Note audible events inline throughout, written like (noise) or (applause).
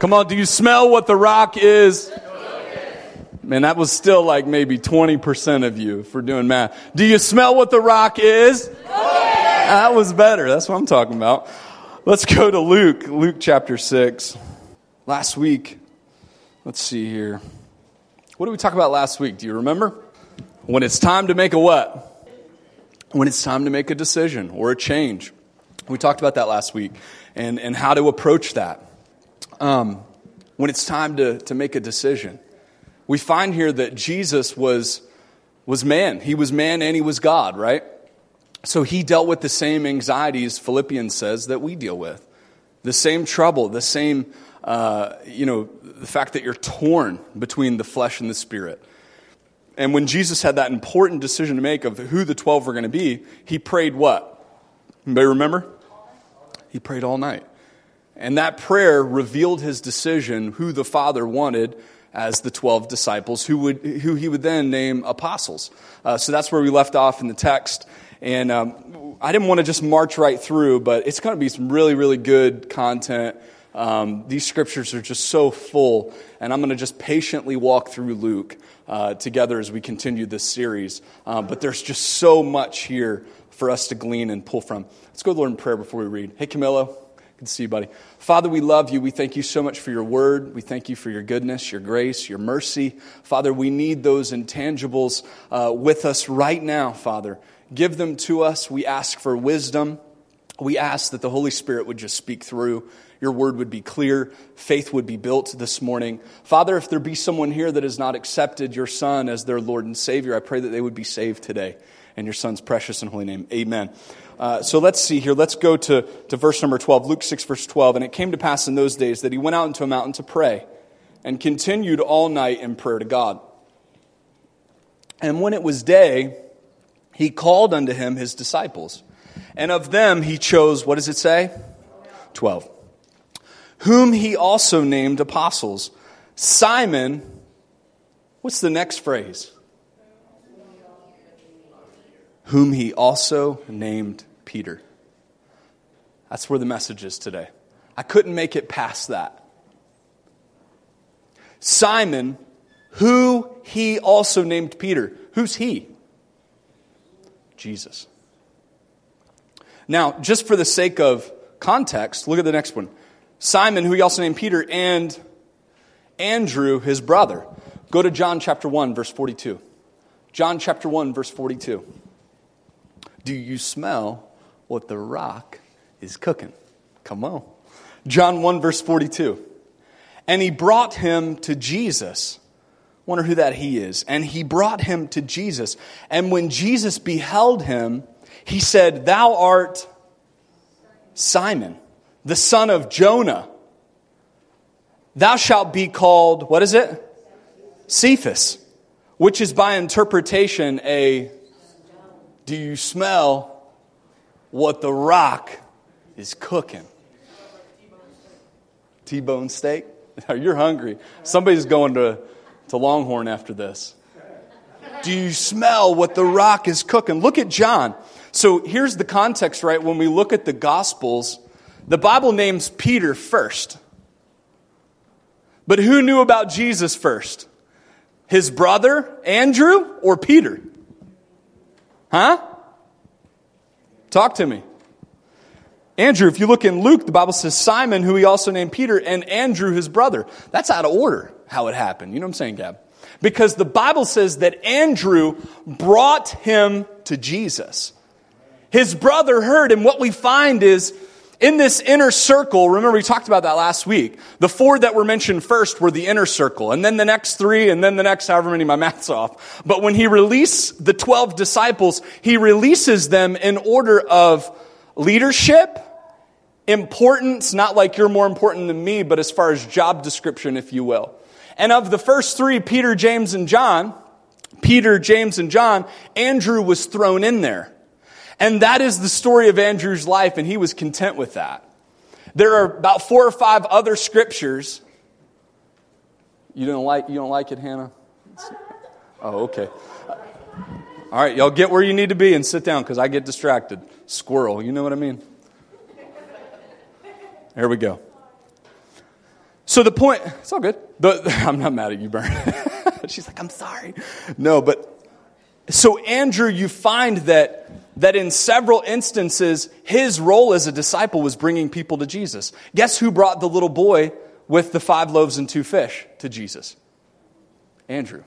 Come on, do you smell what the rock is? Man, that was still like maybe 20% of you for doing math. Do you smell what the rock is? That was better. That's what I'm talking about. Let's go to Luke, Luke chapter 6. Last week, let's see here. What did we talk about last week? Do you remember? When it's time to make a what? When it's time to make a decision or a change. We talked about that last week and, and how to approach that. Um, when it's time to, to make a decision. We find here that Jesus was, was man. He was man and he was God, right? So he dealt with the same anxieties, Philippians says, that we deal with. The same trouble, the same, uh, you know, the fact that you're torn between the flesh and the spirit. And when Jesus had that important decision to make of who the 12 were going to be, he prayed what? Anybody remember? He prayed all night. And that prayer revealed his decision who the Father wanted as the 12 disciples, who, would, who he would then name apostles. Uh, so that's where we left off in the text. And um, I didn't want to just march right through, but it's going to be some really, really good content. Um, these scriptures are just so full, and I'm going to just patiently walk through Luke uh, together as we continue this series. Um, but there's just so much here for us to glean and pull from. Let's go to the Lord in prayer before we read. Hey, Camilo. Good to see you, buddy. Father, we love you. We thank you so much for your word. We thank you for your goodness, your grace, your mercy. Father, we need those intangibles uh, with us right now, Father. Give them to us. We ask for wisdom. We ask that the Holy Spirit would just speak through. Your word would be clear. Faith would be built this morning. Father, if there be someone here that has not accepted your Son as their Lord and Savior, I pray that they would be saved today. In your Son's precious and holy name, amen. Uh, so let's see here. Let's go to, to verse number 12, Luke 6, verse 12. And it came to pass in those days that he went out into a mountain to pray and continued all night in prayer to God. And when it was day, he called unto him his disciples. And of them he chose, what does it say? Twelve. Whom he also named apostles. Simon, what's the next phrase? Whom he also named Peter. That's where the message is today. I couldn't make it past that. Simon, who he also named Peter. Who's he? Jesus. Now, just for the sake of context, look at the next one. Simon, who he also named Peter, and Andrew, his brother. Go to John chapter 1, verse 42. John chapter 1, verse 42. Do you smell what the rock is cooking. Come on. John 1, verse 42. And he brought him to Jesus. Wonder who that he is. And he brought him to Jesus. And when Jesus beheld him, he said, Thou art Simon, the son of Jonah. Thou shalt be called, what is it? Cephas, which is by interpretation a do you smell what the rock is cooking. T bone steak? (laughs) You're hungry. Somebody's going to, to Longhorn after this. Do you smell what the rock is cooking? Look at John. So here's the context, right? When we look at the Gospels, the Bible names Peter first. But who knew about Jesus first? His brother, Andrew, or Peter? Huh? Talk to me. Andrew, if you look in Luke, the Bible says Simon, who he also named Peter, and Andrew, his brother. That's out of order how it happened. You know what I'm saying, Gab? Because the Bible says that Andrew brought him to Jesus. His brother heard, and what we find is in this inner circle, remember we talked about that last week. The four that were mentioned first were the inner circle, and then the next three, and then the next however many my math's off. But when he released the 12 disciples, he releases them in order of leadership, importance, not like you're more important than me, but as far as job description, if you will. And of the first three, Peter, James, and John, Peter, James, and John, Andrew was thrown in there. And that is the story of Andrew's life, and he was content with that. There are about four or five other scriptures. You don't like, you don't like it, Hannah? Oh, okay. All right, y'all get where you need to be and sit down because I get distracted. Squirrel, you know what I mean? Here we go. So the point, it's all good. The, (laughs) I'm not mad at you, Bern. (laughs) She's like, I'm sorry. No, but so Andrew, you find that that in several instances, his role as a disciple was bringing people to Jesus. Guess who brought the little boy with the five loaves and two fish to Jesus? Andrew.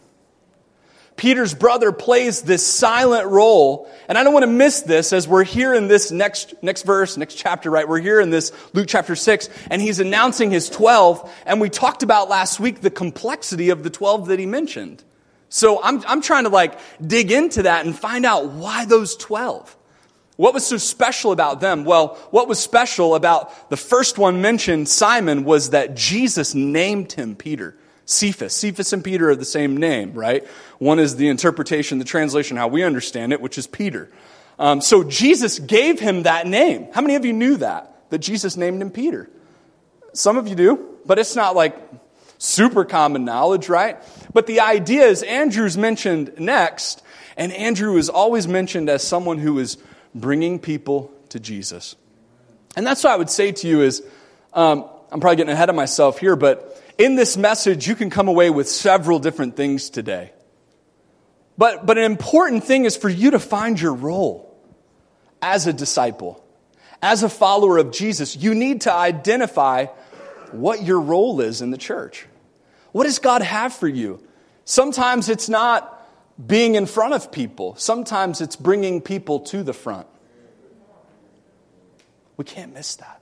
Peter's brother plays this silent role. And I don't want to miss this as we're here in this next, next verse, next chapter, right? We're here in this Luke chapter 6, and he's announcing his 12. And we talked about last week the complexity of the 12 that he mentioned. So I'm, I'm trying to like dig into that and find out why those 12. What was so special about them? Well, what was special about the first one mentioned, Simon, was that Jesus named him Peter. Cephas. Cephas and Peter are the same name, right? One is the interpretation, the translation, how we understand it, which is Peter. Um, so Jesus gave him that name. How many of you knew that? That Jesus named him Peter? Some of you do, but it's not like super common knowledge, right? But the idea is Andrew's mentioned next, and Andrew is always mentioned as someone who is bringing people to Jesus. And that's what I would say to you is, um, I'm probably getting ahead of myself here, but in this message, you can come away with several different things today. But, but an important thing is for you to find your role as a disciple, as a follower of Jesus. You need to identify what your role is in the church. What does God have for you? Sometimes it's not being in front of people, sometimes it's bringing people to the front. We can't miss that.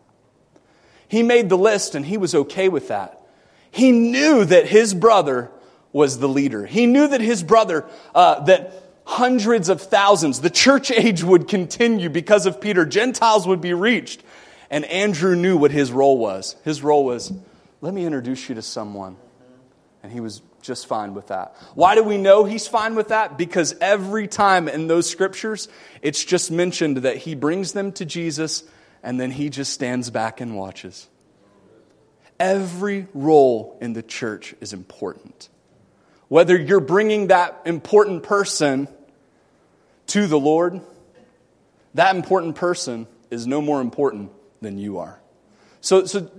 He made the list and he was okay with that. He knew that his brother was the leader. He knew that his brother, uh, that hundreds of thousands, the church (laughs) age would continue because of Peter. Gentiles would be reached. And Andrew knew what his role was. His role was, let me introduce you to someone. And he was just fine with that. Why do we know he's fine with that? Because every time in those scriptures, it's just mentioned that he brings them to Jesus and then he just stands back and watches. Every role in the church is important. Whether you're bringing that important person to the Lord, that important person is no more important than you are. So, so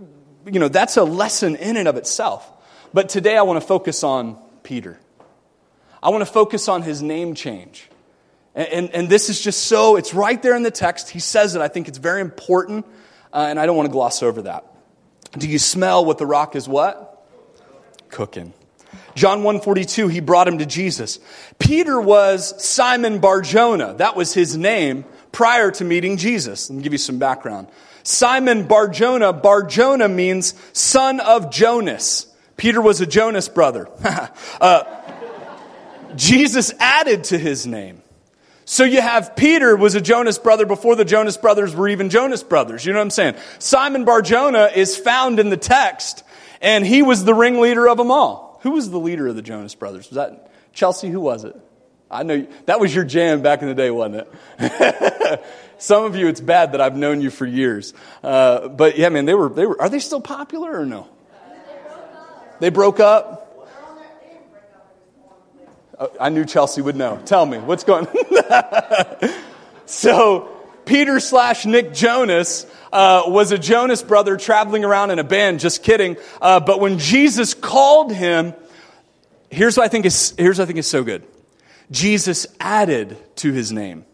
you know, that's a lesson in and of itself. But today I want to focus on Peter. I want to focus on his name change. And, and, and, this is just so, it's right there in the text. He says it. I think it's very important, uh, and I don't want to gloss over that. Do you smell what the rock is what? Cooking. John 142, he brought him to Jesus. Peter was Simon Barjona. That was his name prior to meeting Jesus. Let me give you some background. Simon Barjona, Barjona means son of Jonas. Peter was a Jonas brother. (laughs) uh, Jesus added to his name. So you have Peter was a Jonas brother before the Jonas brothers were even Jonas brothers. You know what I'm saying? Simon Barjona is found in the text, and he was the ringleader of them all. Who was the leader of the Jonas brothers? Was that Chelsea? Who was it? I know that was your jam back in the day, wasn't it? (laughs) Some of you, it's bad that I've known you for years. Uh, but yeah, man, they were, they were, are they still popular or no? They broke up? I knew Chelsea would know. Tell me, what's going on? (laughs) so, Peter slash Nick Jonas uh, was a Jonas brother traveling around in a band. Just kidding. Uh, but when Jesus called him, here's what I think is here's what I think is so good. Jesus added to his name.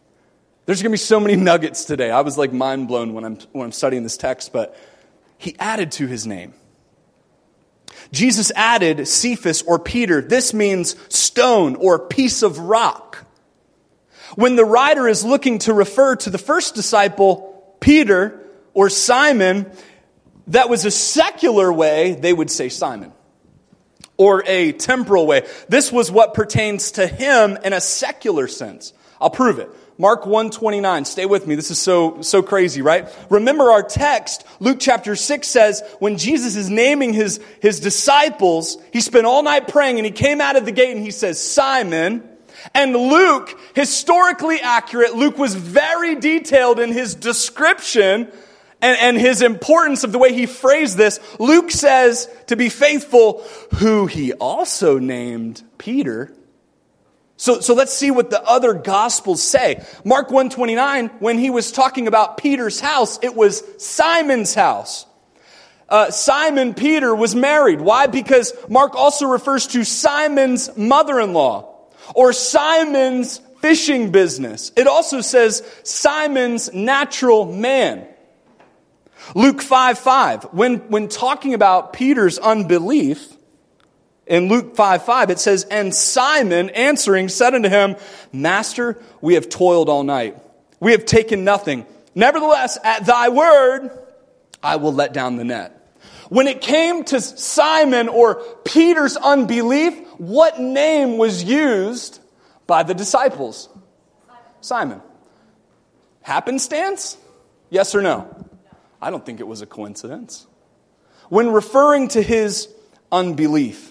There's going to be so many nuggets today. I was like mind blown when I'm when I'm studying this text, but he added to his name. Jesus added Cephas or Peter. This means stone or piece of rock. When the writer is looking to refer to the first disciple, Peter or Simon, that was a secular way, they would say Simon. Or a temporal way. This was what pertains to him in a secular sense. I'll prove it. Mark 129. Stay with me. This is so, so crazy, right? Remember our text. Luke chapter 6 says when Jesus is naming his, his disciples, he spent all night praying and he came out of the gate and he says, Simon. And Luke, historically accurate, Luke was very detailed in his description and, and his importance of the way he phrased this. Luke says, to be faithful, who he also named Peter so, so let's see what the other gospels say. Mark 129, when he was talking about Peter's house, it was Simon's house. uh, Simon Peter was married. Why? Because Mark also refers to Simon's mother in law or Simon's fishing business. It also says Simon's natural man. Luke 5 5, when, when talking about Peter's unbelief, in Luke 5 5, it says, And Simon answering said unto him, Master, we have toiled all night. We have taken nothing. Nevertheless, at thy word, I will let down the net. When it came to Simon or Peter's unbelief, what name was used by the disciples? Simon. Happenstance? Yes or no? I don't think it was a coincidence. When referring to his unbelief,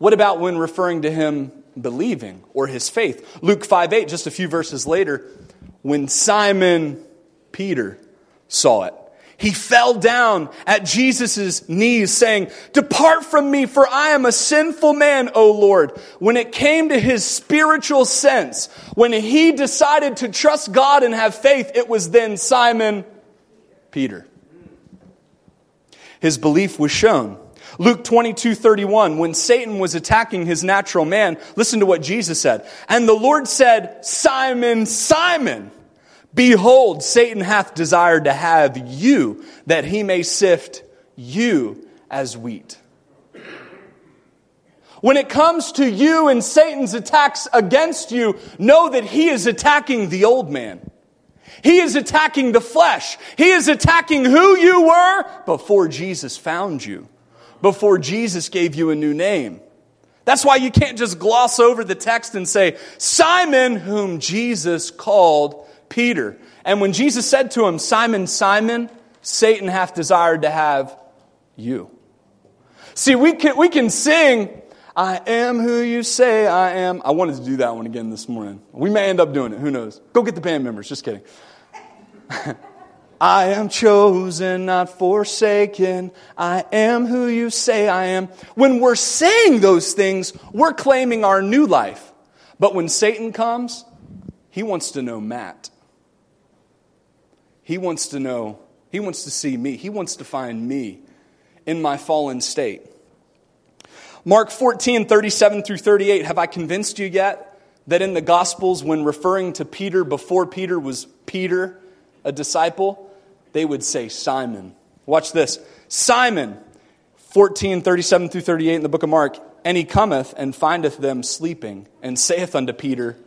what about when referring to him believing or his faith? Luke 5 8, just a few verses later, when Simon Peter saw it, he fell down at Jesus' knees, saying, Depart from me, for I am a sinful man, O Lord. When it came to his spiritual sense, when he decided to trust God and have faith, it was then Simon Peter. His belief was shown. Luke 22, 31, when Satan was attacking his natural man, listen to what Jesus said. And the Lord said, Simon, Simon, behold, Satan hath desired to have you, that he may sift you as wheat. When it comes to you and Satan's attacks against you, know that he is attacking the old man. He is attacking the flesh. He is attacking who you were before Jesus found you before Jesus gave you a new name. That's why you can't just gloss over the text and say, Simon, whom Jesus called Peter. And when Jesus said to him, Simon, Simon, Satan hath desired to have you. See, we can, we can sing, I am who you say I am. I wanted to do that one again this morning. We may end up doing it. Who knows? Go get the band members. Just kidding. (laughs) I am chosen, not forsaken. I am who you say I am. When we're saying those things, we're claiming our new life. But when Satan comes, he wants to know Matt. He wants to know, he wants to see me. He wants to find me in my fallen state. Mark 14, 37 through 38. Have I convinced you yet that in the Gospels, when referring to Peter before Peter was Peter, a disciple, they would say Simon. Watch this. Simon, 14, 37 through 38 in the book of Mark. And he cometh and findeth them sleeping, and saith unto Peter,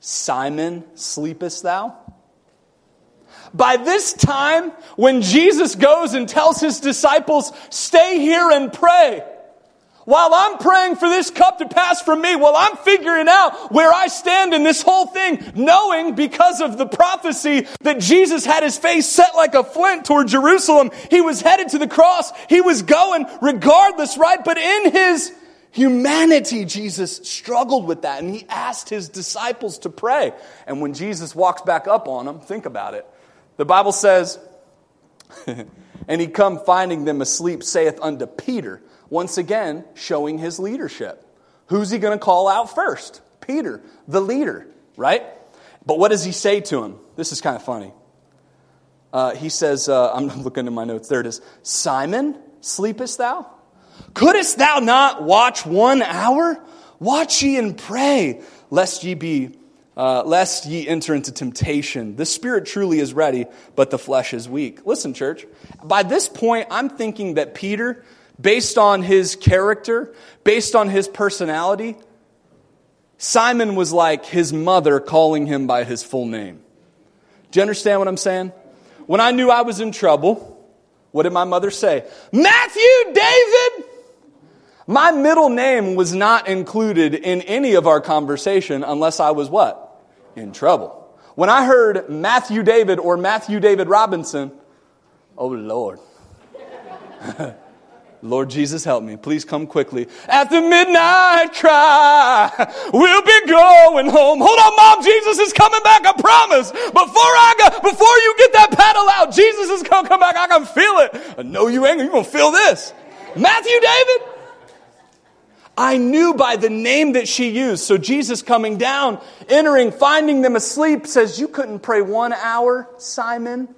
Simon, sleepest thou? By this time, when Jesus goes and tells his disciples, Stay here and pray, while I'm praying for this cup to pass from me, while I'm figuring out where I stand in this whole thing, knowing because of the prophecy that Jesus had his face set like a flint toward Jerusalem, he was headed to the cross, he was going regardless, right? But in his humanity, Jesus struggled with that and he asked his disciples to pray. And when Jesus walks back up on them, think about it. The Bible says, (laughs) and he come finding them asleep, saith unto Peter, once again, showing his leadership. Who's he going to call out first? Peter, the leader, right? But what does he say to him? This is kind of funny. Uh, he says, uh, (laughs) I'm looking in my notes, there it is. Simon, sleepest thou? Couldst thou not watch one hour? Watch ye and pray, lest ye be, uh, lest ye enter into temptation. The spirit truly is ready, but the flesh is weak. Listen, church, by this point, I'm thinking that Peter based on his character, based on his personality, Simon was like his mother calling him by his full name. Do you understand what I'm saying? When I knew I was in trouble, what did my mother say? Matthew David! My middle name was not included in any of our conversation unless I was what? In trouble. When I heard Matthew David or Matthew David Robinson, oh Lord. (laughs) Lord Jesus, help me. Please come quickly. At the midnight cry, we'll be going home. Hold on, Mom. Jesus is coming back. I promise. Before I go, before you get that paddle out, Jesus is going to come back. I can feel it. No, you ain't. You're going to feel this. Matthew David. I knew by the name that she used. So Jesus coming down, entering, finding them asleep, says, You couldn't pray one hour, Simon?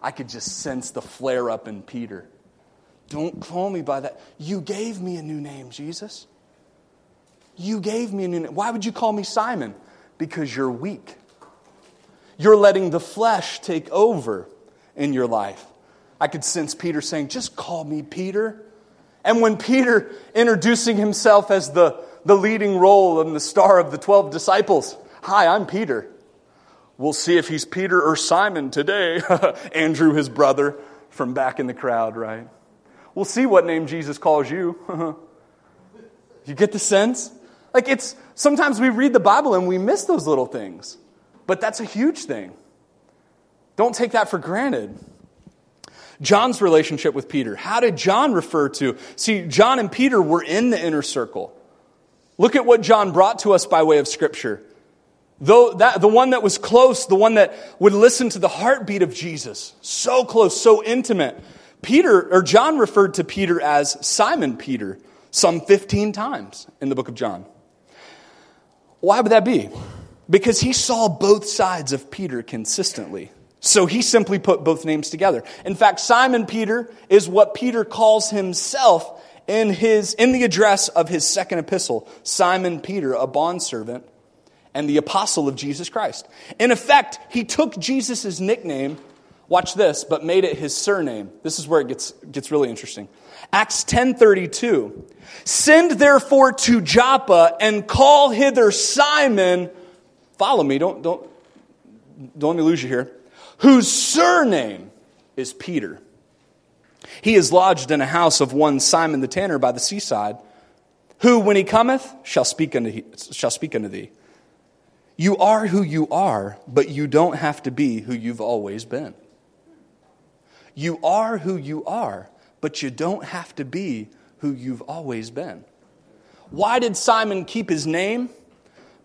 I could just sense the flare up in Peter. Don't call me by that. You gave me a new name, Jesus. You gave me a new name. Why would you call me Simon? Because you're weak. You're letting the flesh take over in your life. I could sense Peter saying, Just call me Peter. And when Peter, introducing himself as the, the leading role and the star of the 12 disciples, Hi, I'm Peter. We'll see if he's Peter or Simon today. (laughs) Andrew, his brother, from back in the crowd, right? We'll see what name Jesus calls you. (laughs) you get the sense? Like it's sometimes we read the Bible and we miss those little things. But that's a huge thing. Don't take that for granted. John's relationship with Peter. How did John refer to? See, John and Peter were in the inner circle. Look at what John brought to us by way of Scripture. Though that, the one that was close, the one that would listen to the heartbeat of Jesus, so close, so intimate. Peter, or John referred to Peter as Simon Peter some 15 times in the book of John. Why would that be? Because he saw both sides of Peter consistently. So he simply put both names together. In fact, Simon Peter is what Peter calls himself in, his, in the address of his second epistle Simon Peter, a bondservant and the apostle of Jesus Christ. In effect, he took Jesus' nickname, watch this, but made it his surname. This is where it gets, gets really interesting. Acts 10:32. Send therefore to Joppa and call hither Simon. Follow me, don't, don't, don't let me lose you here whose surname is Peter. He is lodged in a house of one Simon the tanner by the seaside, who, when he cometh, shall speak unto, shall speak unto thee. You are who you are, but you don't have to be who you've always been. You are who you are, but you don't have to be who you've always been. Why did Simon keep his name,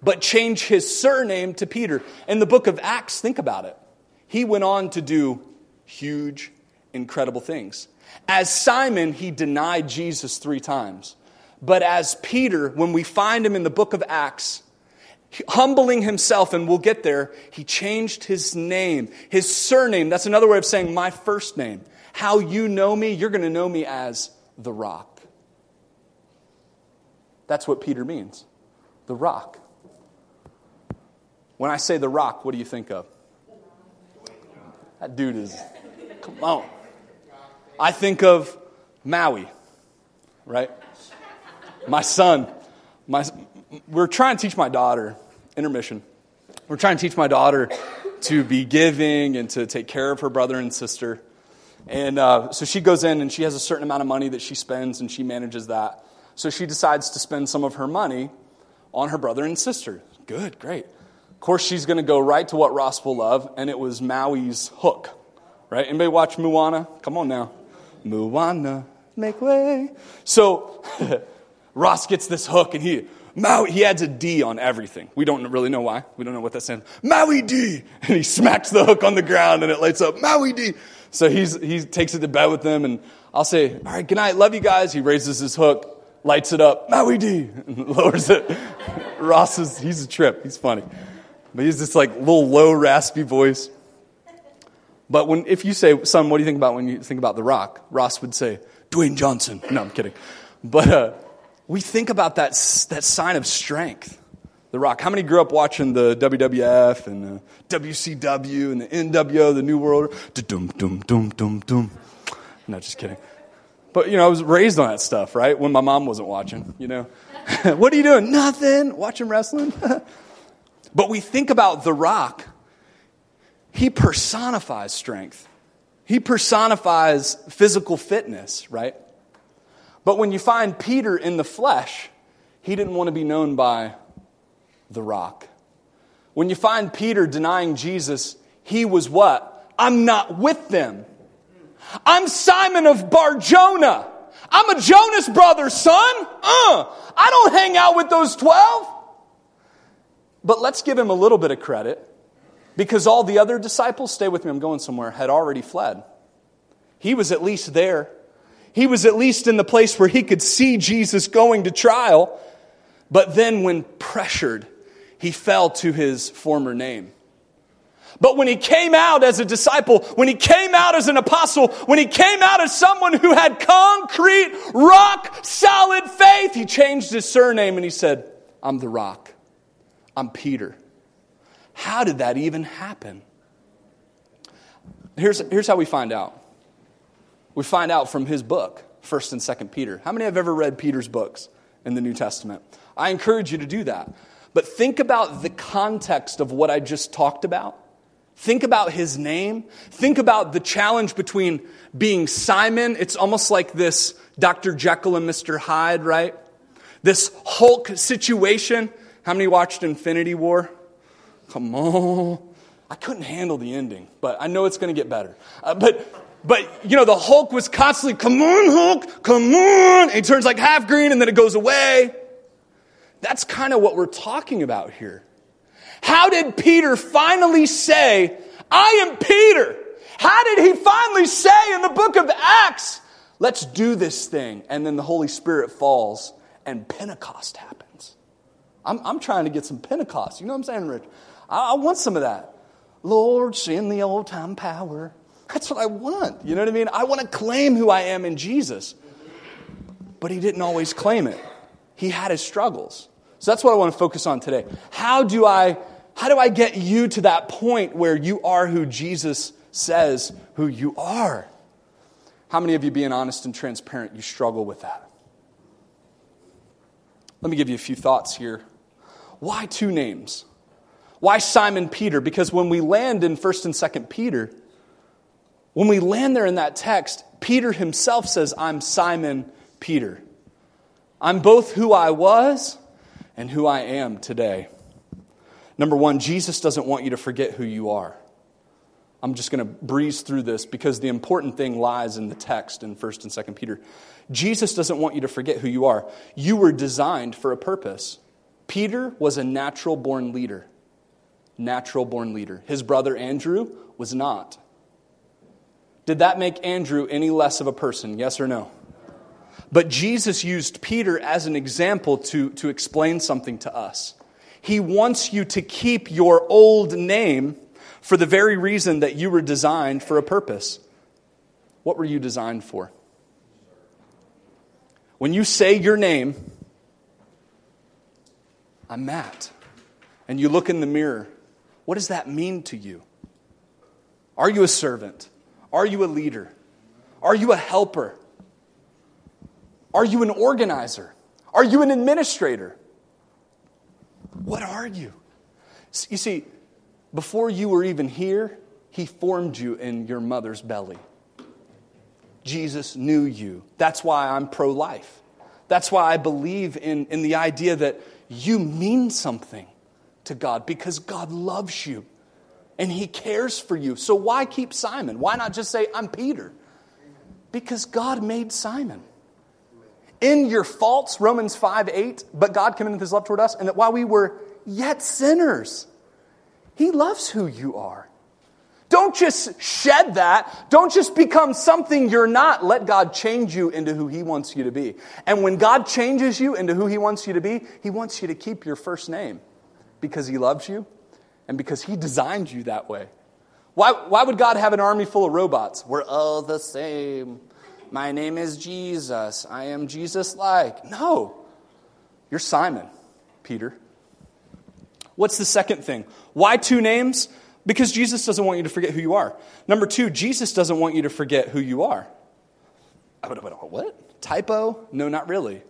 but change his surname to Peter? In the book of Acts, think about it he went on to do huge, incredible things. As Simon, he denied Jesus three times. But as Peter, when we find him in the book of Acts, humbling himself, and we'll get there, he changed his name, his surname. That's another way of saying my first name. How you know me, you're going to know me as the rock. That's what Peter means the rock. When I say the rock, what do you think of? That dude is, come on. I think of Maui, right? My son, my, we're trying to teach my daughter, intermission, we're trying to teach my daughter to be giving and to take care of her brother and sister. And uh, so she goes in and she has a certain amount of money that she spends and she manages that. So she decides to spend some of her money on her brother and sister. Good, great. Of course, she's going to go right to what Ross will love, and it was Maui's hook. Right? Anybody watch Moana? Come on now. Moana, make way. So (laughs) Ross gets this hook, and he Maui, he adds a D on everything. We don't really know why. We don't know what that stands. Maui D, (laughs) and he smacks the hook on the ground, and it lights up. Maui D. So he's he takes it to bed with them, and I'll say, "All right, good night, love you guys." He raises his hook, lights it up, Maui D, (laughs) and lowers it. (laughs) Ross is he's a trip. He's funny. But he's this like little low, raspy voice. But when, if you say, son, what do you think about when you think about The Rock? Ross would say, Dwayne Johnson. No, I'm kidding. But uh, we think about that, that sign of strength. The Rock. How many grew up watching the WWF uh, and the WCW and the NWO, the New World? Dum dum dum dum dum. No, just kidding. But you know, I was raised on that stuff, right? When my mom wasn't watching. You know, (laughs) what are you doing? Nothing. Watching wrestling. (laughs) But we think about The Rock, he personifies strength. He personifies physical fitness, right? But when you find Peter in the flesh, he didn't want to be known by the rock. When you find Peter denying Jesus, he was what? I'm not with them. I'm Simon of Barjona. I'm a Jonas brother, son. Uh, I don't hang out with those 12. But let's give him a little bit of credit because all the other disciples, stay with me, I'm going somewhere, had already fled. He was at least there. He was at least in the place where he could see Jesus going to trial. But then, when pressured, he fell to his former name. But when he came out as a disciple, when he came out as an apostle, when he came out as someone who had concrete, rock solid faith, he changed his surname and he said, I'm the rock. I'm Peter. How did that even happen? Here's, here's how we find out. We find out from his book, 1st and 2nd Peter. How many have ever read Peter's books in the New Testament? I encourage you to do that. But think about the context of what I just talked about. Think about his name. Think about the challenge between being Simon. It's almost like this Dr. Jekyll and Mr. Hyde, right? This Hulk situation. How many watched Infinity War? Come on. I couldn't handle the ending, but I know it's going to get better. Uh, but, but, you know, the Hulk was constantly, come on, Hulk, come on. And turns like half green and then it goes away. That's kind of what we're talking about here. How did Peter finally say, I am Peter? How did he finally say in the book of Acts, let's do this thing? And then the Holy Spirit falls and Pentecost happens. I'm, I'm trying to get some Pentecost. You know what I'm saying, Rich? I, I want some of that. Lord, send the old time power. That's what I want. You know what I mean? I want to claim who I am in Jesus. But he didn't always claim it. He had his struggles. So that's what I want to focus on today. How do I how do I get you to that point where you are who Jesus says who you are? How many of you being honest and transparent you struggle with that? Let me give you a few thoughts here. Why two names? Why Simon Peter? Because when we land in 1st and 2nd Peter, when we land there in that text, Peter himself says, I'm Simon Peter. I'm both who I was and who I am today. Number one, Jesus doesn't want you to forget who you are. I'm just going to breeze through this because the important thing lies in the text in 1st and 2nd Peter. Jesus doesn't want you to forget who you are. You were designed for a purpose. Peter was a natural born leader natural born leader. His brother Andrew was not. Did that make Andrew any less of a person? Yes or no? But Jesus used Peter as an example to, to explain something to us. He wants you to keep your old name for the very reason that you were designed for a purpose. What were you designed for? When you say your name, I'm Matt, and you look in the mirror, what does that mean to you? Are you a servant? Are you a leader? Are you a helper? Are you an organizer? Are you an administrator? What are you? You see, before you were even here, He formed you in your mother's belly. Jesus knew you. That's why I'm pro life. That's why I believe in, in the idea that you mean something to God because God loves you and He cares for you. So why keep Simon? Why not just say, I'm Peter? Because God made Simon. In your faults, Romans 5 8, but God commendeth His love toward us, and that while we were yet sinners, He loves who you are. Don't just shed that. Don't just become something you're not. Let God change you into who He wants you to be. And when God changes you into who He wants you to be, He wants you to keep your first name because He loves you and because He designed you that way. Why, why would God have an army full of robots? We're all the same. My name is Jesus. I am Jesus like. No. You're Simon, Peter. What's the second thing? Why two names? Because Jesus doesn't want you to forget who you are. Number two, Jesus doesn't want you to forget who you are. What? Typo? No, not really.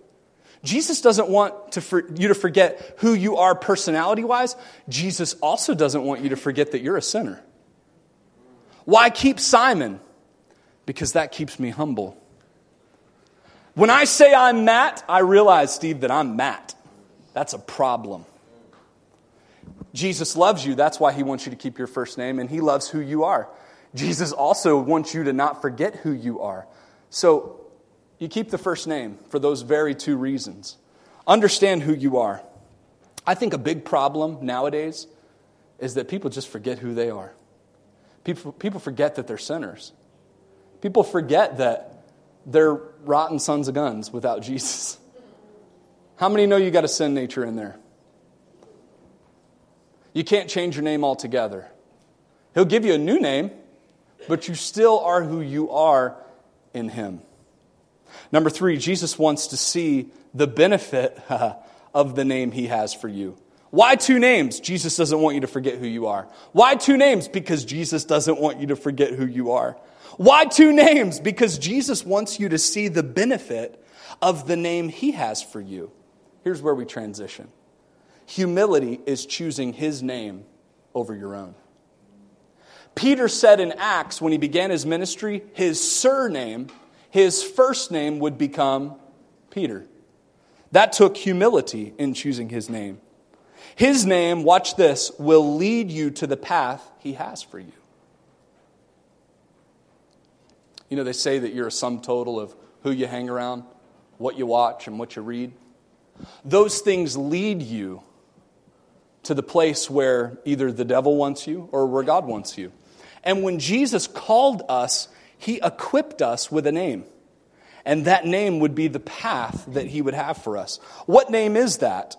Jesus doesn't want to for, you to forget who you are personality wise. Jesus also doesn't want you to forget that you're a sinner. Why keep Simon? Because that keeps me humble. When I say I'm Matt, I realize, Steve, that I'm Matt. That's a problem. Jesus loves you. That's why he wants you to keep your first name, and he loves who you are. Jesus also wants you to not forget who you are. So you keep the first name for those very two reasons. Understand who you are. I think a big problem nowadays is that people just forget who they are. People, people forget that they're sinners. People forget that they're rotten sons of guns without (laughs) Jesus. How many know you got a sin nature in there? You can't change your name altogether. He'll give you a new name, but you still are who you are in Him. Number three, Jesus wants to see the benefit (laughs) of the name He has for you. Why two names? Jesus doesn't want you to forget who you are. Why two names? Because Jesus doesn't want you to forget who you are. Why two names? Because Jesus wants you to see the benefit of the name He has for you. Here's where we transition humility is choosing His name over your own. Peter said in Acts, when he began his ministry, his surname, his first name would become Peter. That took humility in choosing his name. His name, watch this, will lead you to the path he has for you. You know, they say that you're a sum total of who you hang around, what you watch, and what you read. Those things lead you to the place where either the devil wants you or where God wants you. And when Jesus called us, he equipped us with a name. And that name would be the path that he would have for us. What name is that?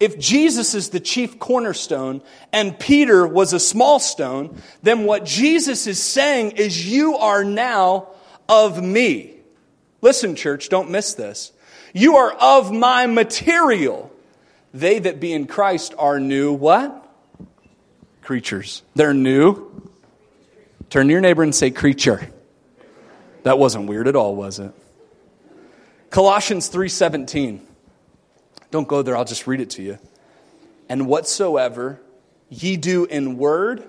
If Jesus is the chief cornerstone and Peter was a small stone, then what Jesus is saying is, You are now of me. Listen, church, don't miss this. You are of my material. They that be in Christ are new what? Creatures. They're new. Turn to your neighbor and say, creature. That wasn't weird at all, was it? Colossians 3:17. Don't go there, I'll just read it to you. And whatsoever ye do in word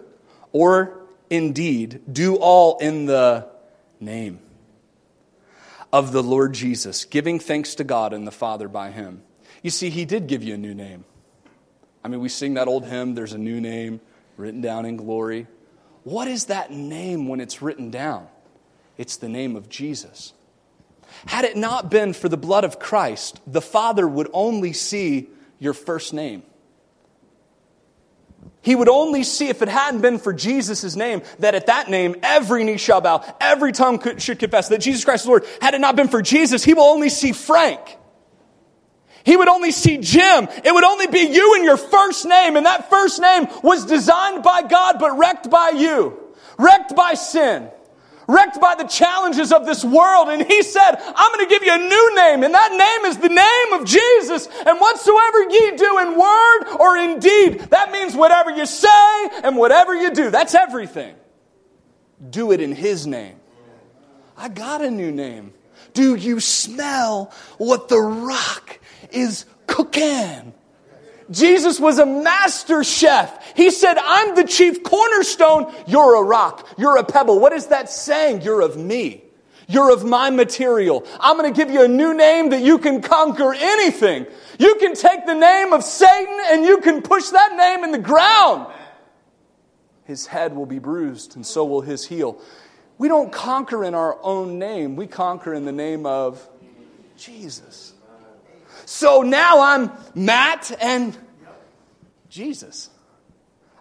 or in deed, do all in the name of the Lord Jesus, giving thanks to God and the Father by him. You see, he did give you a new name. I mean, we sing that old hymn, There's a New Name Written Down in Glory. What is that name when it's written down? It's the name of Jesus. Had it not been for the blood of Christ, the Father would only see your first name. He would only see, if it hadn't been for Jesus' name, that at that name every knee shall bow, every tongue should confess that Jesus Christ is Lord. Had it not been for Jesus, he will only see Frank. He would only see Jim. It would only be you and your first name, and that first name was designed by God but wrecked by you, wrecked by sin wrecked by the challenges of this world. And he said, I'm going to give you a new name, and that name is the name of Jesus. And whatsoever ye do in word or in deed, that means whatever you say and whatever you do. That's everything. Do it in his name. I got a new name. Do you smell what the rock is cooking? Jesus was a master chef. He said, I'm the chief cornerstone. You're a rock. You're a pebble. What is that saying? You're of me. You're of my material. I'm going to give you a new name that you can conquer anything. You can take the name of Satan and you can push that name in the ground. His head will be bruised and so will his heel. We don't conquer in our own name, we conquer in the name of Jesus. So now I'm Matt and Jesus.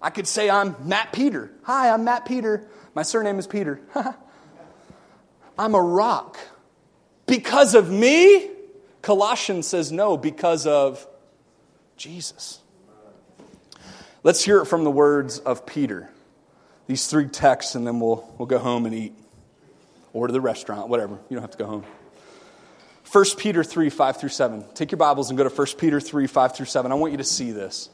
I could say I'm Matt Peter. Hi, I'm Matt Peter. My surname is Peter. (laughs) I'm a rock. Because of me? Colossians says no, because of Jesus. Let's hear it from the words of Peter. These three texts, and then we'll, we'll go home and eat. Or to the restaurant, whatever. You don't have to go home. 1 Peter 3, 5 through 7. Take your Bibles and go to 1 Peter 3, 5 through 7. I want you to see this.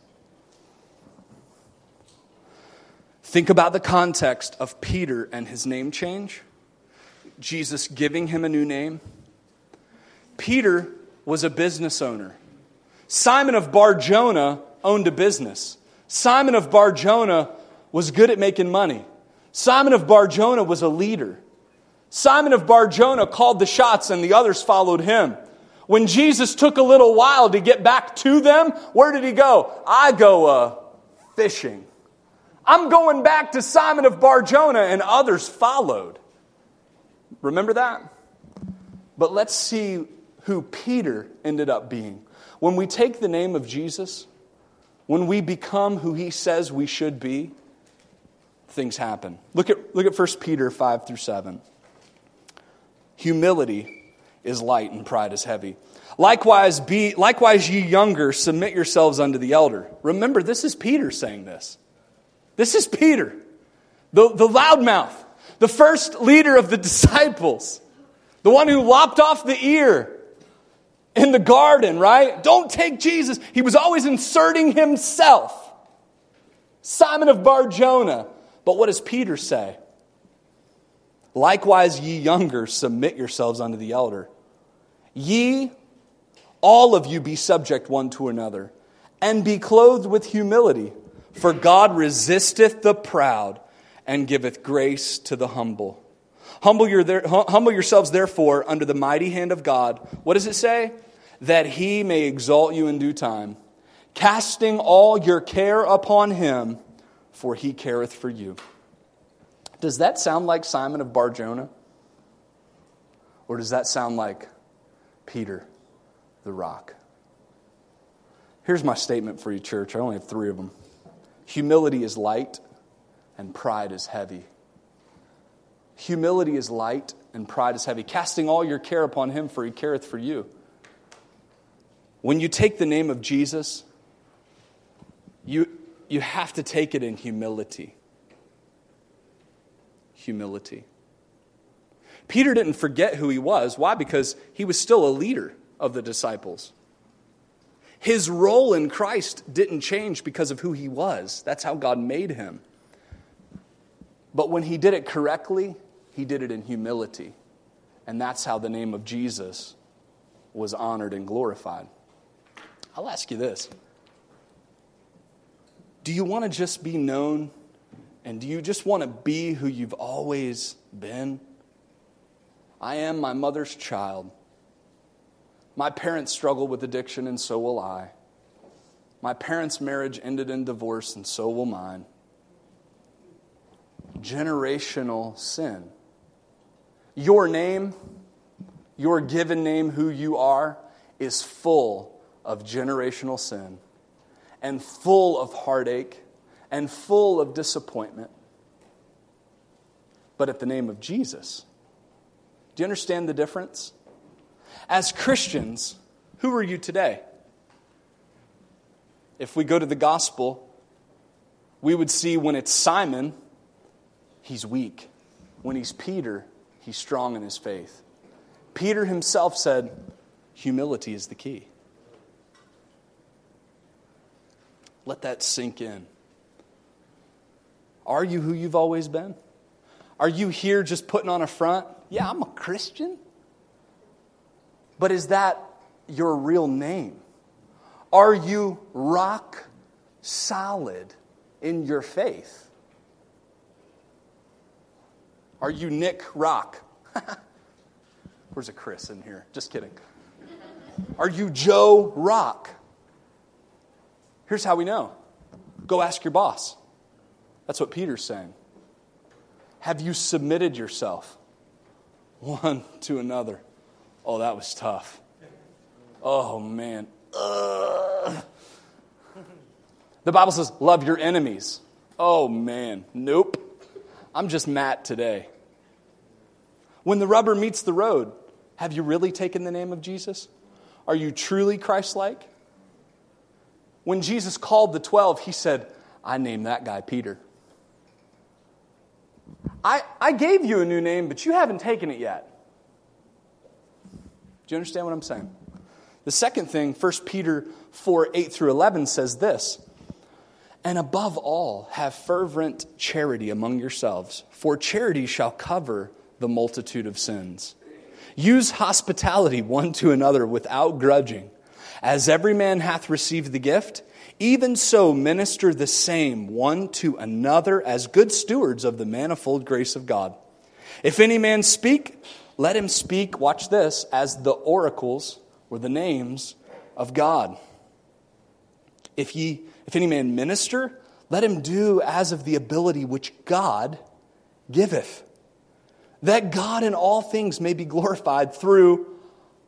Think about the context of Peter and his name change, Jesus giving him a new name. Peter was a business owner. Simon of Barjona owned a business. Simon of Barjona was good at making money. Simon of Barjona was a leader. Simon of Barjona called the shots and the others followed him. When Jesus took a little while to get back to them, where did he go? I go uh, fishing. I'm going back to Simon of Barjona, and others followed. Remember that? But let's see who Peter ended up being. When we take the name of Jesus, when we become who he says we should be, things happen. Look at, look at 1 Peter 5 through 7. Humility is light and pride is heavy. Likewise, be, likewise, ye younger, submit yourselves unto the elder. Remember, this is Peter saying this. This is Peter. the, the loudmouth, the first leader of the disciples, the one who lopped off the ear in the garden, right? Don't take Jesus. He was always inserting himself. Simon of Barjona. But what does Peter say? Likewise, ye younger, submit yourselves unto the elder. Ye, all of you, be subject one to another, and be clothed with humility. For God resisteth the proud and giveth grace to the humble. Humble, your, humble yourselves, therefore, under the mighty hand of God. What does it say? That he may exalt you in due time, casting all your care upon him, for he careth for you. Does that sound like Simon of Barjona? Or does that sound like Peter, the rock? Here's my statement for you, church. I only have three of them. Humility is light, and pride is heavy. Humility is light, and pride is heavy. Casting all your care upon him, for he careth for you. When you take the name of Jesus, you, you have to take it in humility humility. Peter didn't forget who he was. Why? Because he was still a leader of the disciples. His role in Christ didn't change because of who he was. That's how God made him. But when he did it correctly, he did it in humility. And that's how the name of Jesus was honored and glorified. I'll ask you this Do you want to just be known and do you just want to be who you've always been? I am my mother's child. My parents struggle with addiction, and so will I. My parents' marriage ended in divorce, and so will mine. Generational sin. Your name, your given name, who you are, is full of generational sin and full of heartache and full of disappointment. But at the name of Jesus. Do you understand the difference? As Christians, who are you today? If we go to the gospel, we would see when it's Simon, he's weak. When he's Peter, he's strong in his faith. Peter himself said, humility is the key. Let that sink in. Are you who you've always been? Are you here just putting on a front? Yeah, I'm a Christian. But is that your real name? Are you rock solid in your faith? Are you Nick Rock? (laughs) Where's a Chris in here? Just kidding. Are you Joe Rock? Here's how we know go ask your boss. That's what Peter's saying. Have you submitted yourself one (laughs) to another? Oh, that was tough. Oh, man. Ugh. The Bible says, love your enemies. Oh, man. Nope. I'm just Matt today. When the rubber meets the road, have you really taken the name of Jesus? Are you truly Christ like? When Jesus called the 12, he said, I named that guy Peter. I, I gave you a new name, but you haven't taken it yet. Do you understand what I'm saying? The second thing, 1 Peter 4 8 through 11 says this And above all, have fervent charity among yourselves, for charity shall cover the multitude of sins. Use hospitality one to another without grudging. As every man hath received the gift, even so, minister the same one to another as good stewards of the manifold grace of God. If any man speak, let him speak, watch this, as the oracles or the names of God. If, ye, if any man minister, let him do as of the ability which God giveth, that God in all things may be glorified through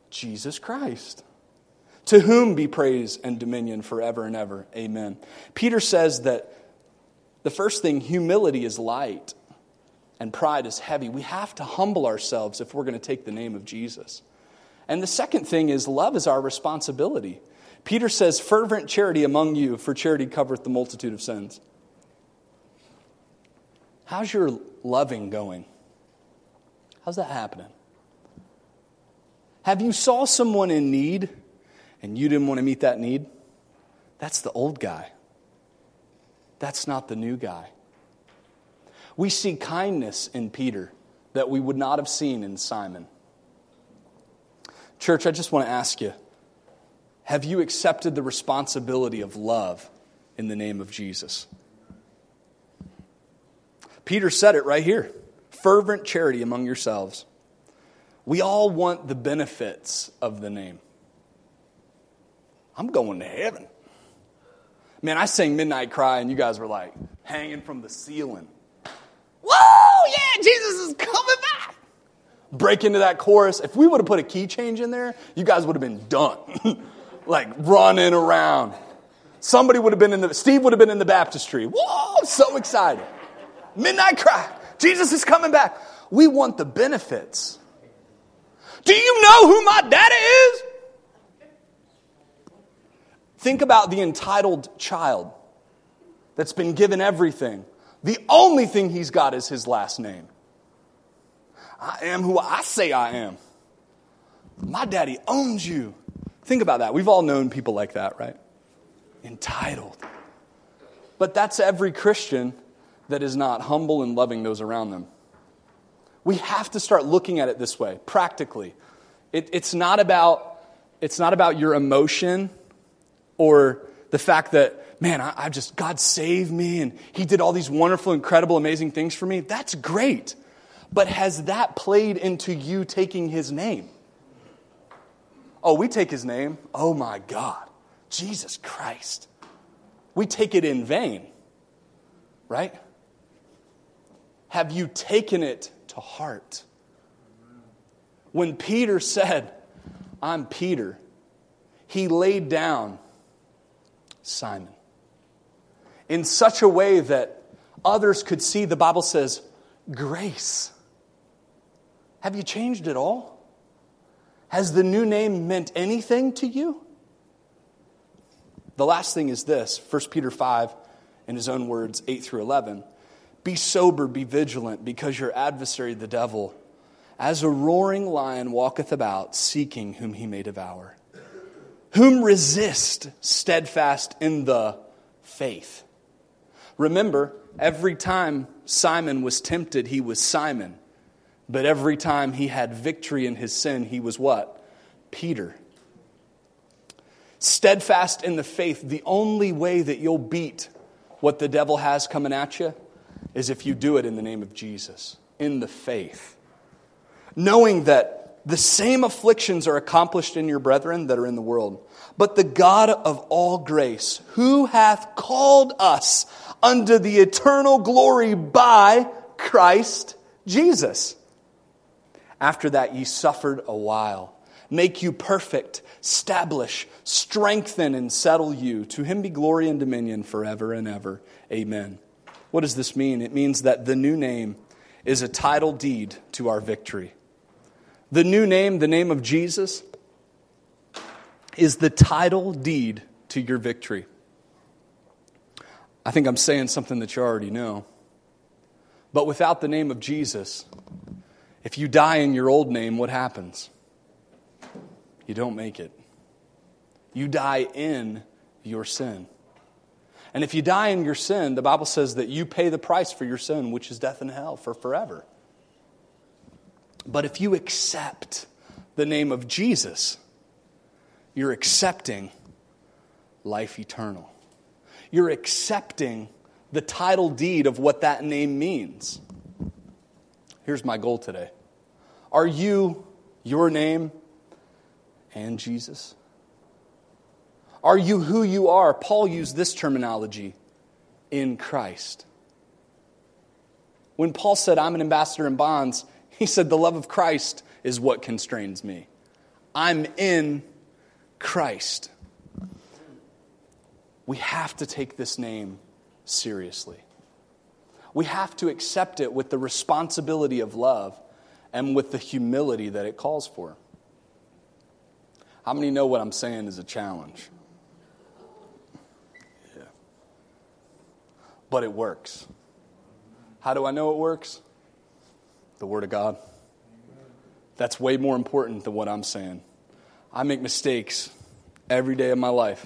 Jesus Christ to whom be praise and dominion forever and ever. Amen. Peter says that the first thing, humility is light and pride is heavy. We have to humble ourselves if we're going to take the name of Jesus. And the second thing is love is our responsibility. Peter says, fervent charity among you, for charity covereth the multitude of sins. How's your loving going? How's that happening? Have you saw someone in need and you didn't want to meet that need? That's the old guy. That's not the new guy. We see kindness in Peter that we would not have seen in Simon. Church, I just want to ask you have you accepted the responsibility of love in the name of Jesus? Peter said it right here fervent charity among yourselves. We all want the benefits of the name. I'm going to heaven. Man, I sang Midnight Cry, and you guys were like hanging from the ceiling. Whoa, yeah, Jesus is coming back. Break into that chorus. If we would have put a key change in there, you guys would have been done. (laughs) like running around. Somebody would have been in the, Steve would have been in the baptistry. Whoa, I'm so excited. Midnight cry. Jesus is coming back. We want the benefits. Do you know who my daddy is? Think about the entitled child that's been given everything. The only thing he's got is his last name. I am who I say I am. My daddy owns you. Think about that. We've all known people like that, right? Entitled. But that's every Christian that is not humble and loving those around them. We have to start looking at it this way, practically. It, it's, not about, it's not about your emotion or the fact that, man, I, I just, God saved me and He did all these wonderful, incredible, amazing things for me. That's great. But has that played into you taking His name? Oh, we take His name. Oh my God. Jesus Christ. We take it in vain, right? Have you taken it to heart? When Peter said, I'm Peter, he laid down Simon in such a way that others could see, the Bible says, grace. Have you changed at all? Has the new name meant anything to you? The last thing is this 1 Peter 5, in his own words, 8 through 11. Be sober, be vigilant, because your adversary, the devil, as a roaring lion walketh about, seeking whom he may devour. Whom resist steadfast in the faith. Remember, every time Simon was tempted, he was Simon. But every time he had victory in his sin, he was what? Peter. Steadfast in the faith, the only way that you'll beat what the devil has coming at you is if you do it in the name of Jesus, in the faith. Knowing that the same afflictions are accomplished in your brethren that are in the world. But the God of all grace, who hath called us unto the eternal glory by Christ Jesus. After that, ye suffered a while. Make you perfect, establish, strengthen, and settle you. To him be glory and dominion forever and ever. Amen. What does this mean? It means that the new name is a title deed to our victory. The new name, the name of Jesus, is the title deed to your victory. I think I'm saying something that you already know. But without the name of Jesus, if you die in your old name, what happens? You don't make it. You die in your sin. And if you die in your sin, the Bible says that you pay the price for your sin, which is death and hell for forever. But if you accept the name of Jesus, you're accepting life eternal. You're accepting the title deed of what that name means. Here's my goal today Are you your name and Jesus? Are you who you are? Paul used this terminology in Christ. When Paul said, I'm an ambassador in bonds, he said, The love of Christ is what constrains me. I'm in Christ. We have to take this name seriously. We have to accept it with the responsibility of love and with the humility that it calls for. How many know what I'm saying is a challenge? Yeah. But it works. How do I know it works? The Word of God. That's way more important than what I'm saying. I make mistakes every day of my life.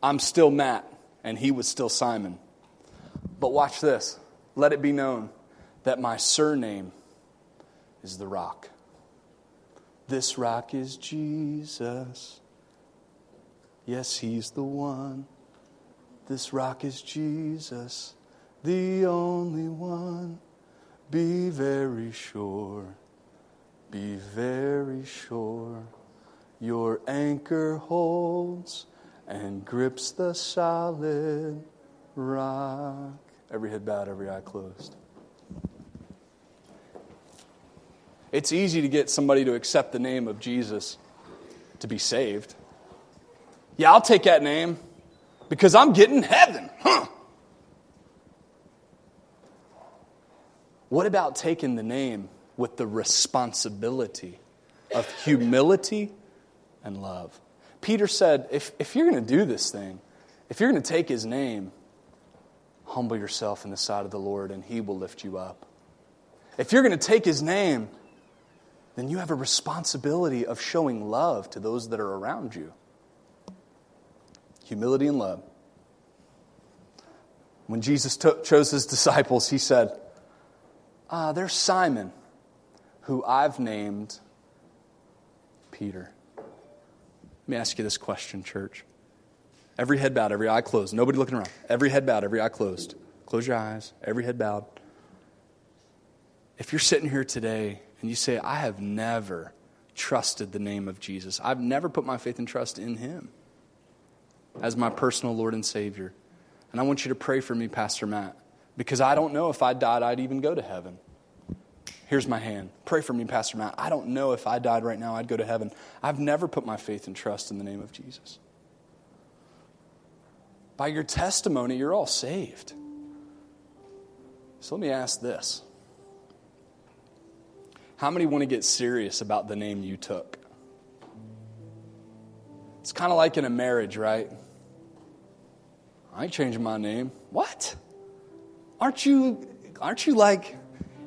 I'm still Matt, and he was still Simon. But watch this. Let it be known that my surname is the rock. This rock is Jesus. Yes, he's the one. This rock is Jesus, the only one. Be very sure, be very sure. Your anchor holds and grips the solid rock. Every head bowed, every eye closed. It's easy to get somebody to accept the name of Jesus to be saved. Yeah, I'll take that name because I'm getting heaven. Huh. What about taking the name with the responsibility of humility and love? Peter said, if, if you're going to do this thing, if you're going to take his name, humble yourself in the sight of the Lord and he will lift you up. If you're going to take his name, then you have a responsibility of showing love to those that are around you. Humility and love. When Jesus chose his disciples, he said, Ah, there's Simon, who I've named Peter. Let me ask you this question, church. Every head bowed, every eye closed. Nobody looking around. Every head bowed, every eye closed. Close your eyes, every head bowed. If you're sitting here today and you say, I have never trusted the name of Jesus, I've never put my faith and trust in him as my personal Lord and Savior. And I want you to pray for me, Pastor Matt, because I don't know if I died, I'd even go to heaven. Here's my hand. Pray for me, Pastor Matt. I don't know if I died right now, I'd go to heaven. I've never put my faith and trust in the name of Jesus. By your testimony, you're all saved. So let me ask this How many want to get serious about the name you took? It's kind of like in a marriage, right? I ain't changing my name. What? Aren't you aren't you like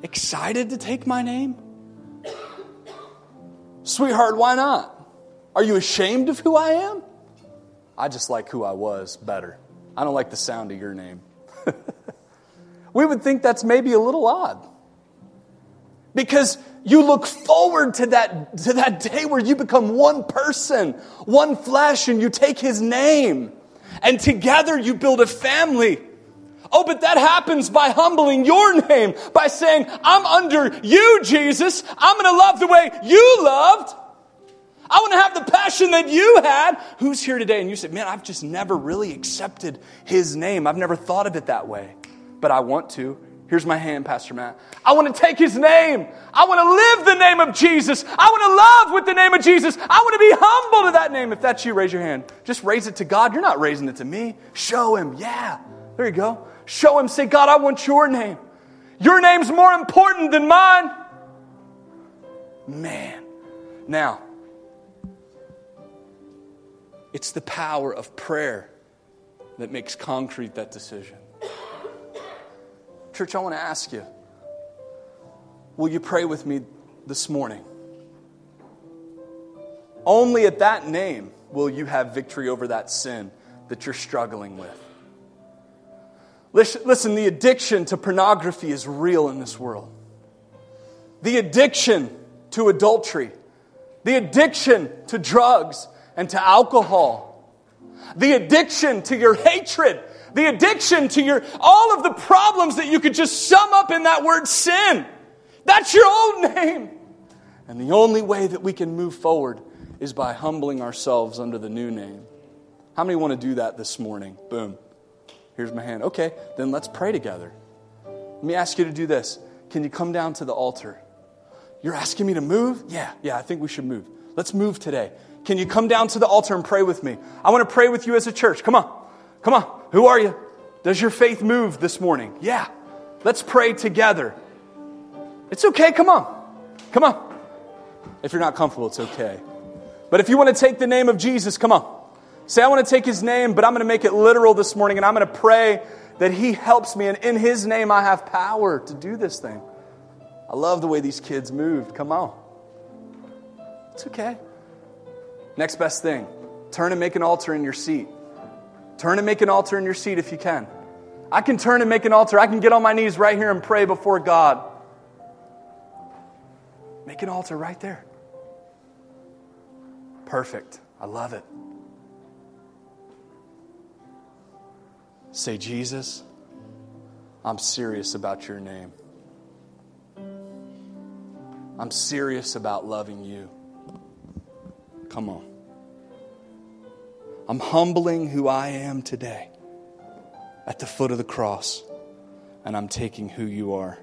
excited to take my name? Sweetheart, why not? Are you ashamed of who I am? I just like who I was better. I don't like the sound of your name. (laughs) we would think that's maybe a little odd. Because you look forward to that, to that day where you become one person, one flesh, and you take his name. And together you build a family. Oh, but that happens by humbling your name, by saying, I'm under you, Jesus. I'm going to love the way you loved. I want to have the passion that you had. Who's here today? And you said, Man, I've just never really accepted his name. I've never thought of it that way, but I want to. Here's my hand, Pastor Matt. I want to take his name. I want to live the name of Jesus. I want to love with the name of Jesus. I want to be humble to that name. If that's you, raise your hand. Just raise it to God. You're not raising it to me. Show him. Yeah. There you go. Show him. Say, God, I want your name. Your name's more important than mine. Man. Now, it's the power of prayer that makes concrete that decision. Church, I want to ask you will you pray with me this morning? Only at that name will you have victory over that sin that you're struggling with. Listen, the addiction to pornography is real in this world. The addiction to adultery, the addiction to drugs and to alcohol, the addiction to your hatred the addiction to your, all of the problems that you could just sum up in that word sin. That's your old name. And the only way that we can move forward is by humbling ourselves under the new name. How many want to do that this morning? Boom. Here's my hand. Okay, then let's pray together. Let me ask you to do this. Can you come down to the altar? You're asking me to move? Yeah, yeah, I think we should move. Let's move today. Can you come down to the altar and pray with me? I want to pray with you as a church. Come on. Come on. Who are you? Does your faith move this morning? Yeah. Let's pray together. It's okay. Come on. Come on. If you're not comfortable, it's okay. But if you want to take the name of Jesus, come on. Say, I want to take his name, but I'm going to make it literal this morning, and I'm going to pray that He helps me, and in His name I have power to do this thing. I love the way these kids moved. Come on. It's okay. Next best thing turn and make an altar in your seat. Turn and make an altar in your seat if you can. I can turn and make an altar. I can get on my knees right here and pray before God. Make an altar right there. Perfect. I love it. Say, Jesus, I'm serious about your name. I'm serious about loving you. Come on. I'm humbling who I am today at the foot of the cross, and I'm taking who you are